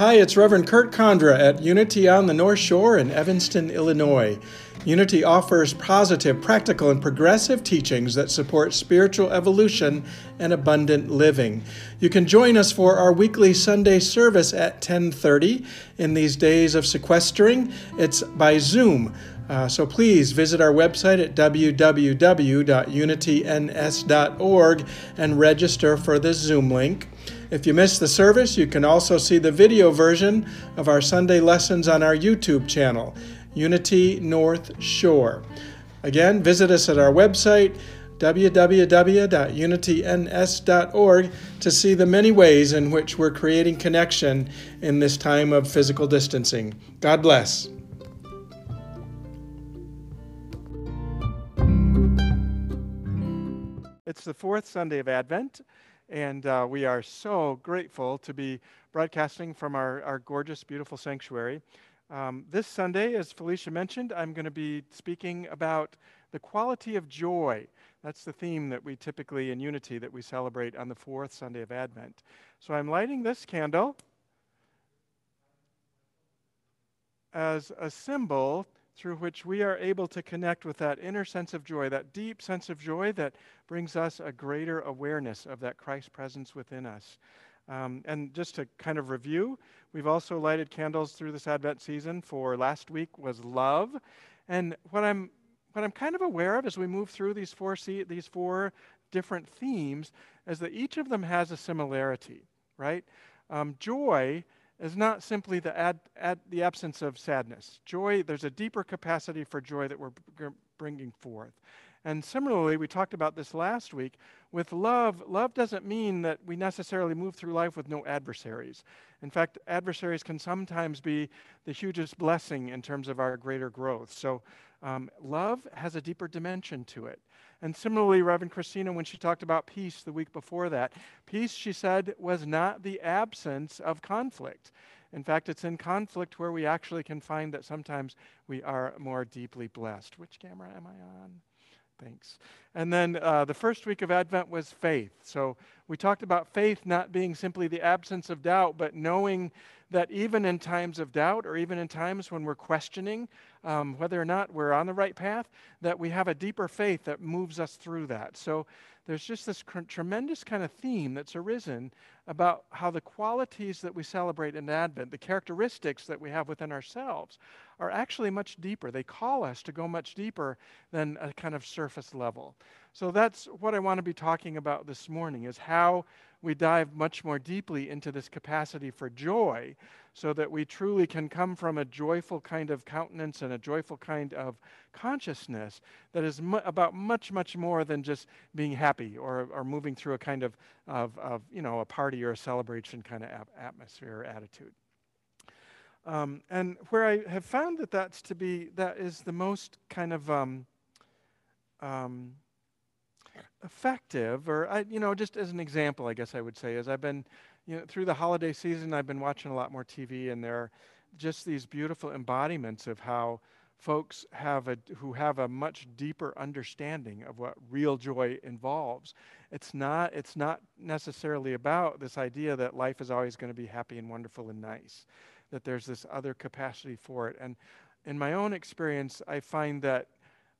Hi, it's Reverend Kurt Condra at Unity on the North Shore in Evanston, Illinois. Unity offers positive, practical, and progressive teachings that support spiritual evolution and abundant living. You can join us for our weekly Sunday service at 10:30 in these days of sequestering. It's by Zoom. Uh, so please visit our website at www.unityns.org and register for the Zoom link. If you missed the service, you can also see the video version of our Sunday lessons on our YouTube channel, Unity North Shore. Again, visit us at our website, www.unityns.org, to see the many ways in which we're creating connection in this time of physical distancing. God bless. It's the fourth Sunday of Advent. And uh, we are so grateful to be broadcasting from our, our gorgeous, beautiful sanctuary. Um, this Sunday, as Felicia mentioned, I'm going to be speaking about the quality of joy. That's the theme that we typically in Unity that we celebrate on the fourth Sunday of Advent. So I'm lighting this candle as a symbol through which we are able to connect with that inner sense of joy, that deep sense of joy that brings us a greater awareness of that Christ presence within us. Um, and just to kind of review, we've also lighted candles through this Advent season for last week was love. And what I'm what I'm kind of aware of as we move through these four these four different themes is that each of them has a similarity, right? Um, joy is not simply the, ad, ad, the absence of sadness. Joy, there's a deeper capacity for joy that we're bringing forth. And similarly, we talked about this last week. With love, love doesn't mean that we necessarily move through life with no adversaries. In fact, adversaries can sometimes be the hugest blessing in terms of our greater growth. So, um, love has a deeper dimension to it. And similarly, Reverend Christina, when she talked about peace the week before that, peace, she said, was not the absence of conflict. In fact, it's in conflict where we actually can find that sometimes we are more deeply blessed. Which camera am I on? Thanks. And then uh, the first week of Advent was faith. So we talked about faith not being simply the absence of doubt, but knowing that even in times of doubt or even in times when we're questioning um, whether or not we're on the right path, that we have a deeper faith that moves us through that. So there's just this cr- tremendous kind of theme that's arisen about how the qualities that we celebrate in Advent, the characteristics that we have within ourselves, are actually much deeper. They call us to go much deeper than a kind of surface level. So that's what I want to be talking about this morning is how we dive much more deeply into this capacity for joy so that we truly can come from a joyful kind of countenance and a joyful kind of consciousness that is mu- about much, much more than just being happy or, or moving through a kind of, of, of, you know, a party or a celebration kind of ap- atmosphere or attitude. Um, and where I have found that that's to be, that is the most kind of um, um, effective, or I, you know, just as an example, I guess I would say, is I've been, you know, through the holiday season, I've been watching a lot more TV, and there are just these beautiful embodiments of how folks have a who have a much deeper understanding of what real joy involves. It's not it's not necessarily about this idea that life is always going to be happy and wonderful and nice. That there's this other capacity for it. And in my own experience, I find that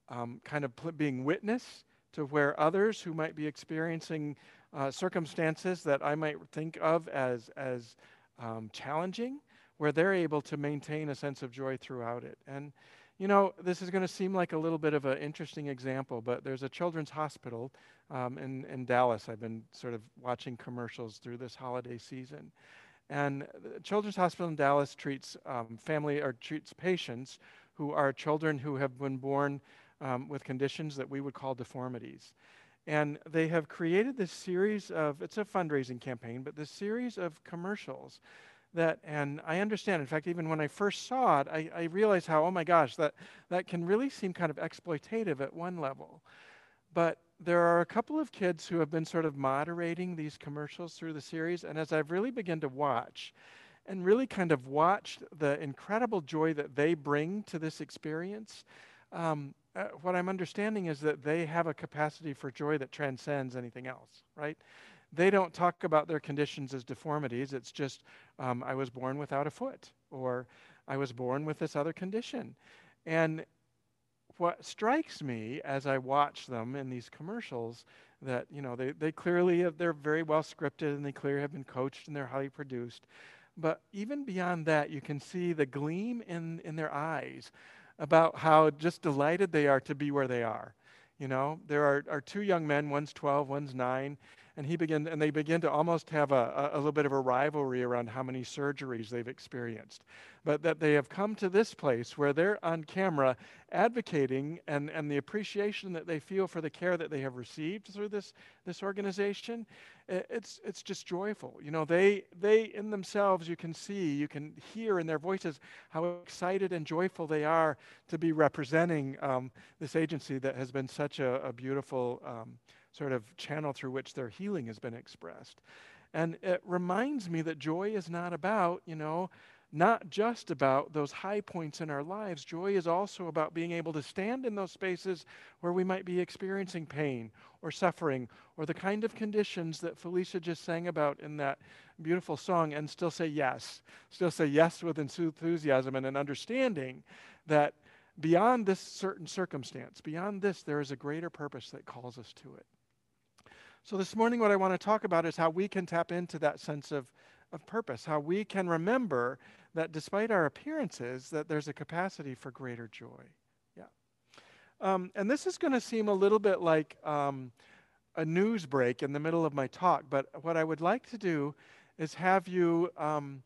um, kind of pl- being witness to where others who might be experiencing uh, circumstances that I might think of as, as um, challenging, where they're able to maintain a sense of joy throughout it. And, you know, this is going to seem like a little bit of an interesting example, but there's a children's hospital um, in, in Dallas. I've been sort of watching commercials through this holiday season. And the Children's Hospital in Dallas treats um, family or treats patients who are children who have been born um, with conditions that we would call deformities. And they have created this series of, it's a fundraising campaign, but this series of commercials that, and I understand, in fact, even when I first saw it, I, I realized how, oh my gosh, that, that can really seem kind of exploitative at one level. But there are a couple of kids who have been sort of moderating these commercials through the series, and as I've really begun to watch, and really kind of watched the incredible joy that they bring to this experience, um, uh, what I'm understanding is that they have a capacity for joy that transcends anything else, right? they don't talk about their conditions as deformities. It's just, um, I was born without a foot, or I was born with this other condition. And what strikes me as I watch them in these commercials that, you know, they, they clearly have, they're very well scripted and they clearly have been coached and they're highly produced. But even beyond that, you can see the gleam in, in their eyes about how just delighted they are to be where they are. You know, there are, are two young men, one's 12, one's 9, and he begin and they begin to almost have a, a, a, little bit of a rivalry around how many surgeries they've experienced but that they have come to this place where they're on camera advocating and, and the appreciation that they feel for the care that they have received through this, this organization it's, it's just joyful you know they, they in themselves you can see you can hear in their voices how excited and joyful they are to be representing um, this agency that has been such a, a beautiful um, sort of channel through which their healing has been expressed. And it reminds me that joy is not about, you know, not just about those high points in our lives. Joy is also about being able to stand in those spaces where we might be experiencing pain or suffering or the kind of conditions that Felicia just sang about in that beautiful song and still say yes. Still say yes with enthusiasm and an understanding that beyond this certain circumstance, beyond this, there is a greater purpose that calls us to it. So, this morning, what I want to talk about is how we can tap into that sense of, of purpose, how we can remember that despite our appearances, that there's a capacity for greater joy. Yeah. Um, and this is going to seem a little bit like um, a news break in the middle of my talk, but what I would like to do is have you. Um,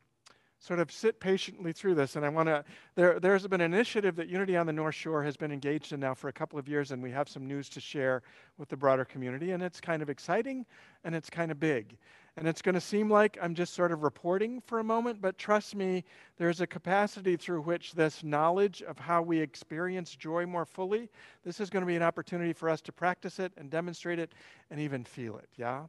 sort of sit patiently through this. And I want to, there, there's been an initiative that Unity on the North Shore has been engaged in now for a couple of years, and we have some news to share with the broader community. And it's kind of exciting and it's kind of big. And it's going to seem like I'm just sort of reporting for a moment, but trust me, there's a capacity through which this knowledge of how we experience joy more fully, this is going to be an opportunity for us to practice it and demonstrate it and even feel it. Yeah?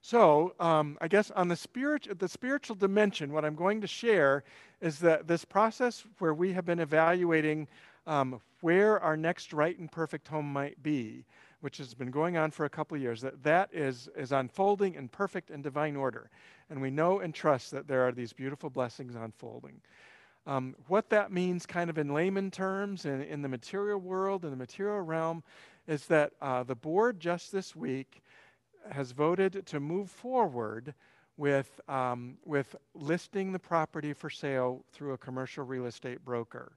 So, um, I guess on the, spirit, the spiritual dimension, what I'm going to share is that this process where we have been evaluating um, where our next right and perfect home might be, which has been going on for a couple of years, that that is, is unfolding in perfect and divine order. And we know and trust that there are these beautiful blessings unfolding. Um, what that means, kind of in layman terms, in, in the material world, in the material realm, is that uh, the board just this week has voted to move forward with, um, with listing the property for sale through a commercial real estate broker.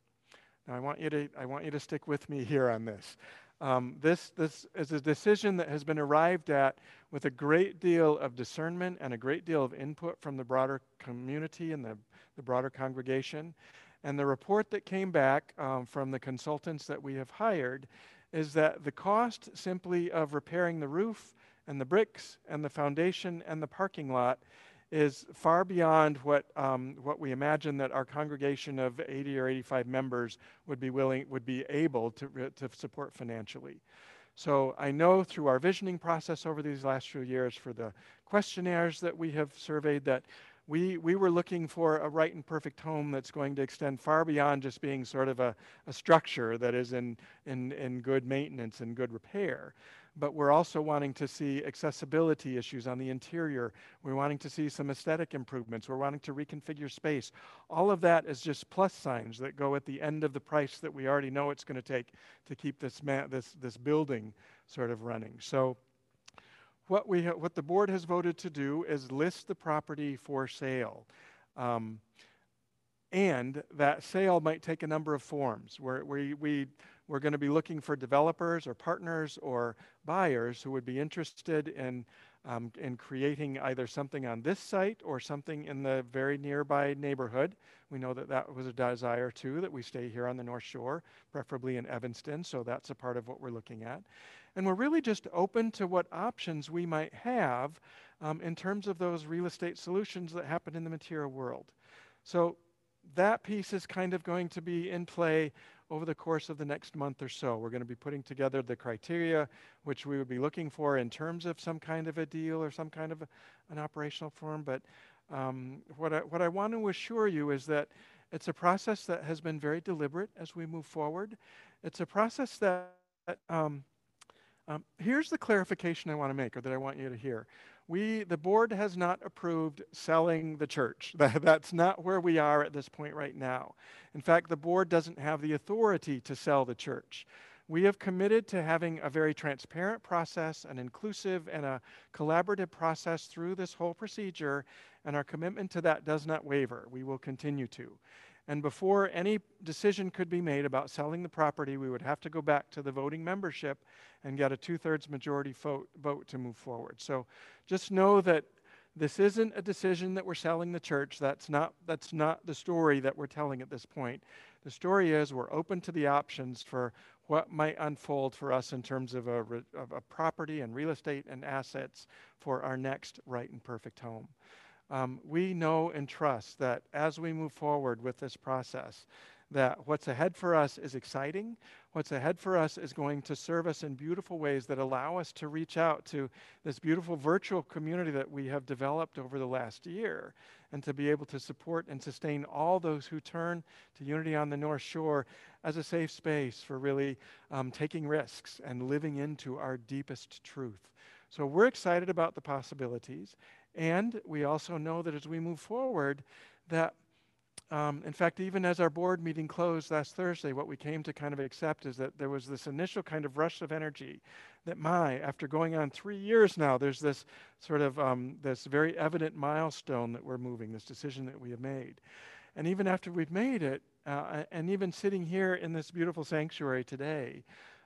Now, I want you to, I want you to stick with me here on this. Um, this, this is a decision that has been arrived at with a great deal of discernment and a great deal of input from the broader community and the, the broader congregation. And the report that came back um, from the consultants that we have hired is that the cost simply of repairing the roof and the bricks and the foundation and the parking lot is far beyond what, um, what we imagine that our congregation of 80 or 85 members would be willing, would be able to, to support financially. So I know through our visioning process over these last few years for the questionnaires that we have surveyed that we, we were looking for a right and perfect home that's going to extend far beyond just being sort of a, a structure that is in, in, in good maintenance and good repair but we're also wanting to see accessibility issues on the interior. We're wanting to see some aesthetic improvements. We're wanting to reconfigure space. All of that is just plus signs that go at the end of the price that we already know it's going to take to keep this, this, this building sort of running. So what, we ha- what the board has voted to do is list the property for sale. Um, and that sale might take a number of forms where we, we we're going to be looking for developers or partners or buyers who would be interested in, um, in creating either something on this site or something in the very nearby neighborhood. We know that that was a desire too, that we stay here on the North Shore, preferably in Evanston, so that's a part of what we're looking at. And we're really just open to what options we might have um, in terms of those real estate solutions that happen in the material world. So that piece is kind of going to be in play over the course of the next month or so. We're going to be putting together the criteria which we would be looking for in terms of some kind of a deal or some kind of a, an operational form. But um, what, I, what I want to assure you is that it's a process that has been very deliberate as we move forward. It's a process that um, Um, here's the clarification I want to make, or that I want you to hear. We, the board has not approved selling the church. That, that's not where we are at this point right now. In fact, the board doesn't have the authority to sell the church. We have committed to having a very transparent process, an inclusive and a collaborative process through this whole procedure, and our commitment to that does not waver. We will continue to. And before any decision could be made about selling the property, we would have to go back to the voting membership and get a two thirds majority vote, vote to move forward. So just know that this isn't a decision that we're selling the church. That's not, that's not the story that we're telling at this point. The story is we're open to the options for what might unfold for us in terms of a, of a property and real estate and assets for our next right and perfect home um, we know and trust that as we move forward with this process, that what's ahead for us is exciting. What's ahead for us is going to serve us in beautiful ways that allow us to reach out to this beautiful virtual community that we have developed over the last year and to be able to support and sustain all those who turn to Unity on the North Shore as a safe space for really um, taking risks and living into our deepest truth. So we're excited about the possibilities. And we also know that as we move forward, that um, in fact, even as our board meeting closed last Thursday, what we came to kind of accept is that there was this initial kind of rush of energy that my, after going on three years now, there's this sort of um, this very evident milestone that we're moving, this decision that we have made. And even after we've made it, uh, and even sitting here in this beautiful sanctuary today,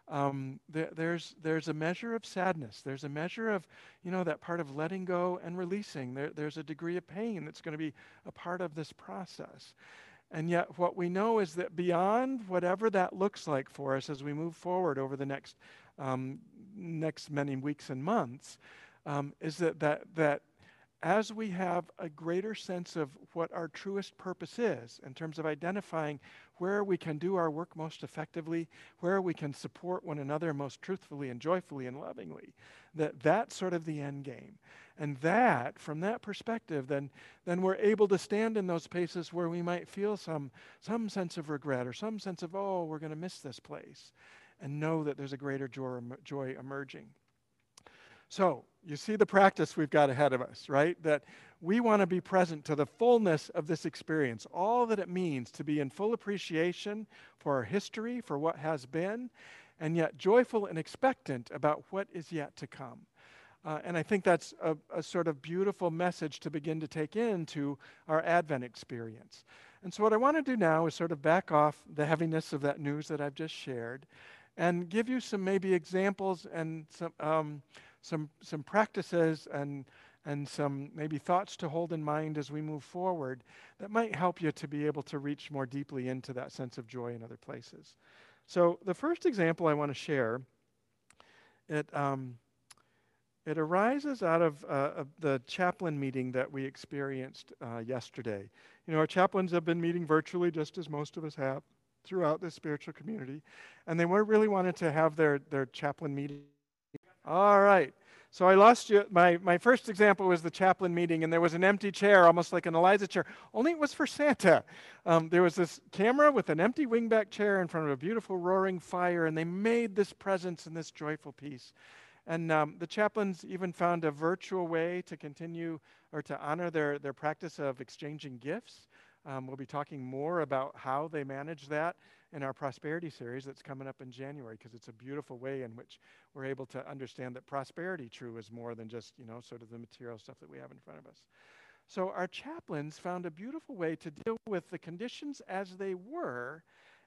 um, th- there's, there's a measure of sadness. There's a measure of, you know, that part of letting go and releasing. There, there's a degree of pain that's going to be a part of this process. And yet, what we know is that beyond whatever that looks like for us as we move forward over the next, um, next many weeks and months, um, is that, that, that as we have a greater sense of what our truest purpose is in terms of identifying where we can do our work most effectively, where we can support one another most truthfully and joyfully and lovingly, that that's sort of the end game. And that, from that perspective, then, then we're able to stand in those places where we might feel some, some sense of regret or some sense of, oh, we're going to miss this place, and know that there's a greater joy, joy emerging. So, you see the practice we've got ahead of us, right? That we want to be present to the fullness of this experience, all that it means to be in full appreciation for our history, for what has been, and yet joyful and expectant about what is yet to come. Uh, and I think that's a, a, sort of beautiful message to begin to take into our Advent experience. And so, what I want to do now is sort of back off the heaviness of that news that I've just shared and give you some maybe examples and some. Um, some, some practices and, and some maybe thoughts to hold in mind as we move forward that might help you to be able to reach more deeply into that sense of joy in other places. So, the first example I want to share, it, um, it arises out of, uh, of, the chaplain meeting that we experienced uh, yesterday. You know, our chaplains have been meeting virtually, just as most of us have, throughout the spiritual community, and they were, really wanted to have their, their chaplain meeting all right. So I lost you. My, my first example was the chaplain meeting, and there was an empty chair, almost like an Elijah chair, only it was for Santa. Um, there was this camera with an empty wingback chair in front of a beautiful roaring fire, and they made this presence and this joyful peace. And um, the chaplains even found a virtual way to continue or to honor their, their practice of exchanging gifts. Um, we'll be talking more about how they manage that in our prosperity series that's coming up in January because it's a beautiful way in which we're able to understand that prosperity true is more than just, you know, sort of the material stuff that we have in front of us. So our chaplains found a beautiful way to deal with the conditions as they were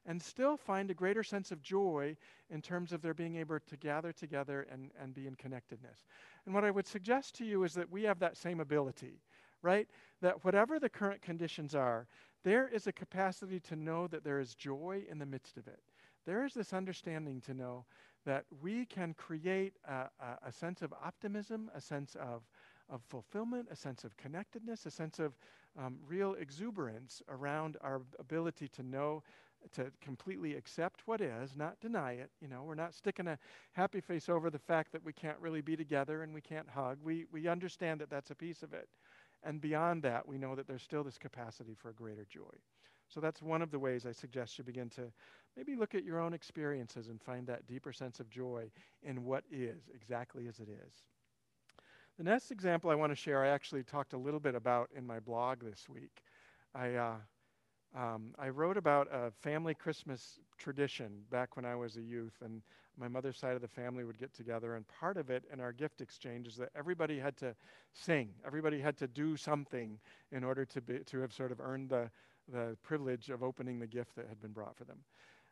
and still find a greater sense of joy in terms of their being able to gather together and, and be in connectedness. And what I would suggest to you is that we have that same ability, right? That whatever the current conditions are, there is a capacity to know that there is joy in the midst of it. There is this understanding to know that we can create a, a, a sense of optimism, a sense of, of fulfillment, a sense of connectedness, a sense of um, real exuberance around our ability to know, to completely accept what is, not deny it. You know, we're not sticking a happy face over the fact that we can't really be together and we can't hug. We, we understand that that's a piece of it. And beyond that, we know that there's still this capacity for a greater joy. So that's one of the ways I suggest you begin to maybe look at your own experiences and find that deeper sense of joy in what is, exactly as it is. The next example I want to share, I actually talked a little bit about in my blog this week. I, uh, um, I wrote about a family Christmas tradition back when I was a youth, and my mother's side of the family would get together, and part of it in our gift exchange is that everybody had to sing. Everybody had to do something in order to, be, to have sort of earned the, the privilege of opening the gift that had been brought for them.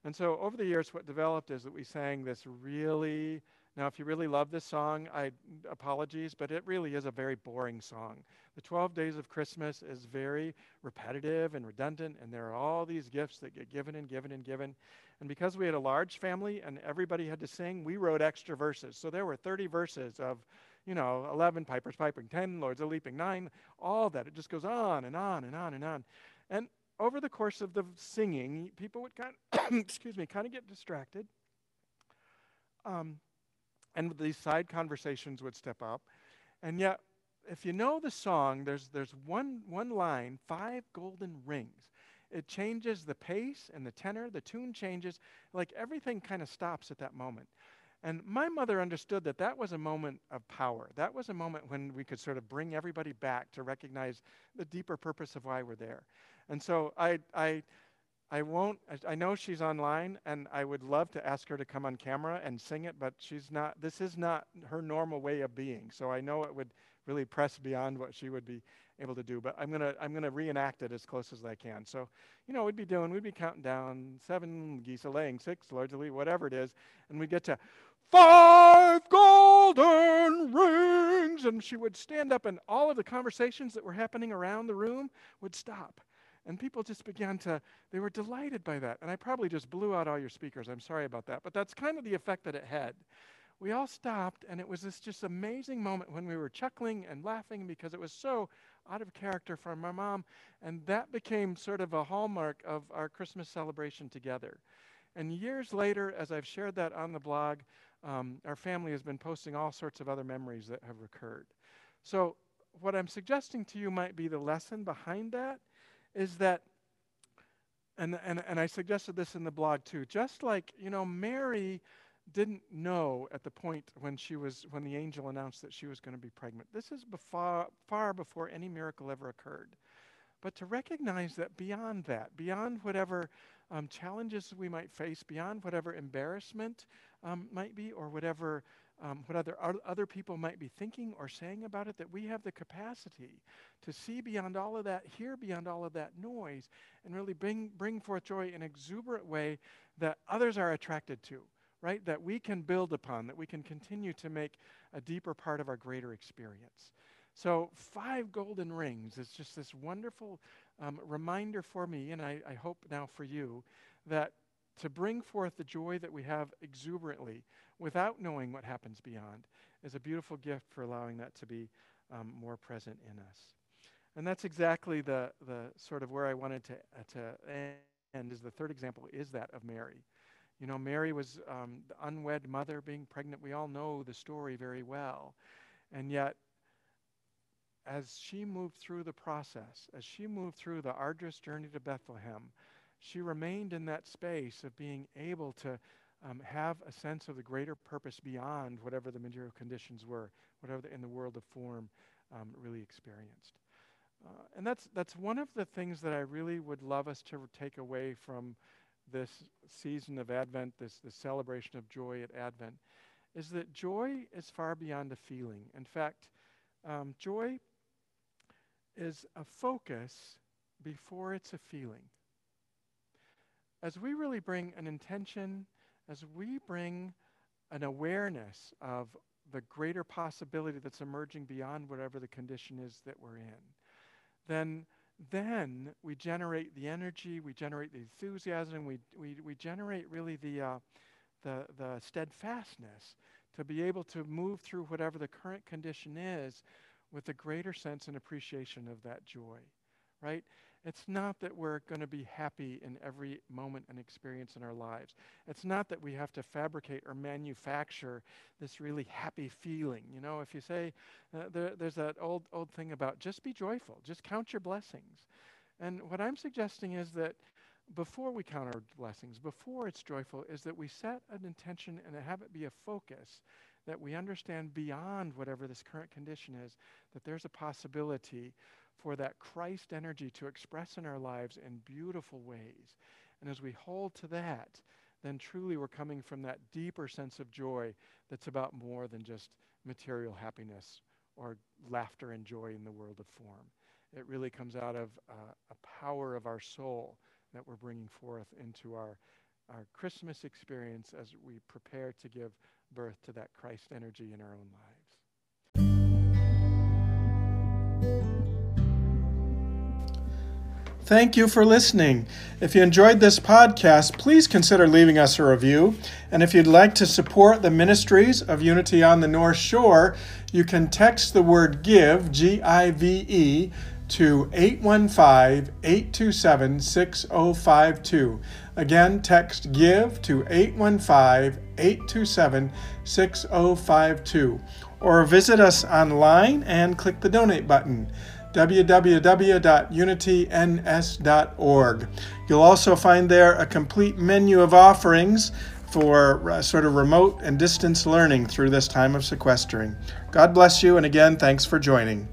And so over the years, what developed is that we sang this really, now if you really love this song, I apologies, but it really is a very boring song. The 12 Days of Christmas is very repetitive and redundant, and there are all these gifts that get given and given and given. And because we had a large family and everybody had to sing, we wrote extra verses. So there were 30 verses of, you know, 11 pipers piping, 10 lords a leaping, 9, all that. It just goes on and on and on and on. And over the course of the singing, people would kind of, excuse me, kind of get distracted. Um, and these side conversations would step up. And yet, if you know the song, there's, there's one, one line, five golden rings. It changes the pace and the tenor, the tune changes, like everything kind of stops at that moment. And my mother understood that that was a moment of power. That was a moment when we could sort of bring everybody back to recognize the deeper purpose of why we're there. And so I, I, I won't, I know she's online and I would love to ask her to come on camera and sing it, but she's not, this is not her normal way of being. So I know it would really press beyond what she would be able to do. But I'm gonna I'm gonna reenact it as close as I can. So, you know, we'd be doing we'd be counting down seven geese laying, six largely, whatever it is, and we'd get to five golden rings, and she would stand up, and all of the conversations that were happening around the room would stop. And people just began to, they were delighted by that. And I probably just blew out all your speakers. I'm sorry about that. But that's kind of the effect that it had we all stopped, and it was this just amazing moment when we were chuckling and laughing because it was so out of character for my mom. And that became sort of a hallmark of our Christmas celebration together. And years later, as I've shared that on the blog, um, our family has been posting all sorts of other memories that have recurred. So, what I'm suggesting to you might be the lesson behind that is that, and, and, and I suggested this in the blog too, just like, you know, Mary didn't know at the point when she was when the angel announced that she was going to be pregnant. This is before, far before any miracle ever occurred. But to recognize that beyond that, beyond whatever um, challenges we might face, beyond whatever embarrassment um, might be, or whatever um, what other other people might be thinking or saying about it, that we have the capacity to see beyond all of that, hear beyond all of that noise, and really bring bring forth joy in an exuberant way that others are attracted to right, that we can build upon, that we can continue to make a deeper part of our greater experience. So, five golden rings is just this wonderful um, reminder for me, and I, I hope now for you, that to bring forth the joy that we have exuberantly without knowing what happens beyond is a beautiful gift for allowing that to be um, more present in us. And that's exactly the, the sort of where I wanted to, uh, to end, is the third example is that of Mary. You know, Mary was um, the unwed mother being pregnant. We all know the story very well. And yet, as she moved through the process, as she moved through the arduous journey to Bethlehem, she remained in that space of being able to um, have a sense of the greater purpose beyond whatever the material conditions were, whatever the, in the world of form um, really experienced. Uh, and that's, that's one of the things that I really would love us to take away from this season of Advent, this, this celebration of joy at Advent, is that joy is far beyond a feeling. In fact, um, joy is a focus before it's a feeling. As we really bring an intention, as we bring an awareness of the greater possibility that's emerging beyond whatever the condition is that we're in, then then we generate the energy, we generate the enthusiasm, we, we, we generate really the, uh, the, the steadfastness to be able to move through whatever the current condition is with a greater sense and appreciation of that joy, right? It's not that we're going to be happy in every moment and experience in our lives. It's not that we have to fabricate or manufacture this really happy feeling. You know, if you say, uh, there, there's that old, old thing about just be joyful, just count your blessings. And what I'm suggesting is that before we count our blessings, before it's joyful, is that we set an intention and have it be a focus that we understand beyond whatever this current condition is, that there's a possibility for that Christ energy to express in our lives in beautiful ways. And as we hold to that, then truly we're coming from that deeper sense of joy that's about more than just material happiness or laughter and joy in the world of form. It really comes out of uh, a power of our soul that we're bringing forth into our, our Christmas experience as we prepare to give birth to that Christ energy in our own lives. Thank you for listening. If you enjoyed this podcast, please consider leaving us a review. And if you'd like to support the ministries of Unity on the North Shore, you can text the word GIVE, G I V E, to 815 827 6052. Again, text GIVE to 815 827 6052. Or visit us online and click the donate button www.unityns.org. You'll also find there a complete menu of offerings for uh, sort of remote and distance learning through this time of sequestering. God bless you, and again, thanks for joining.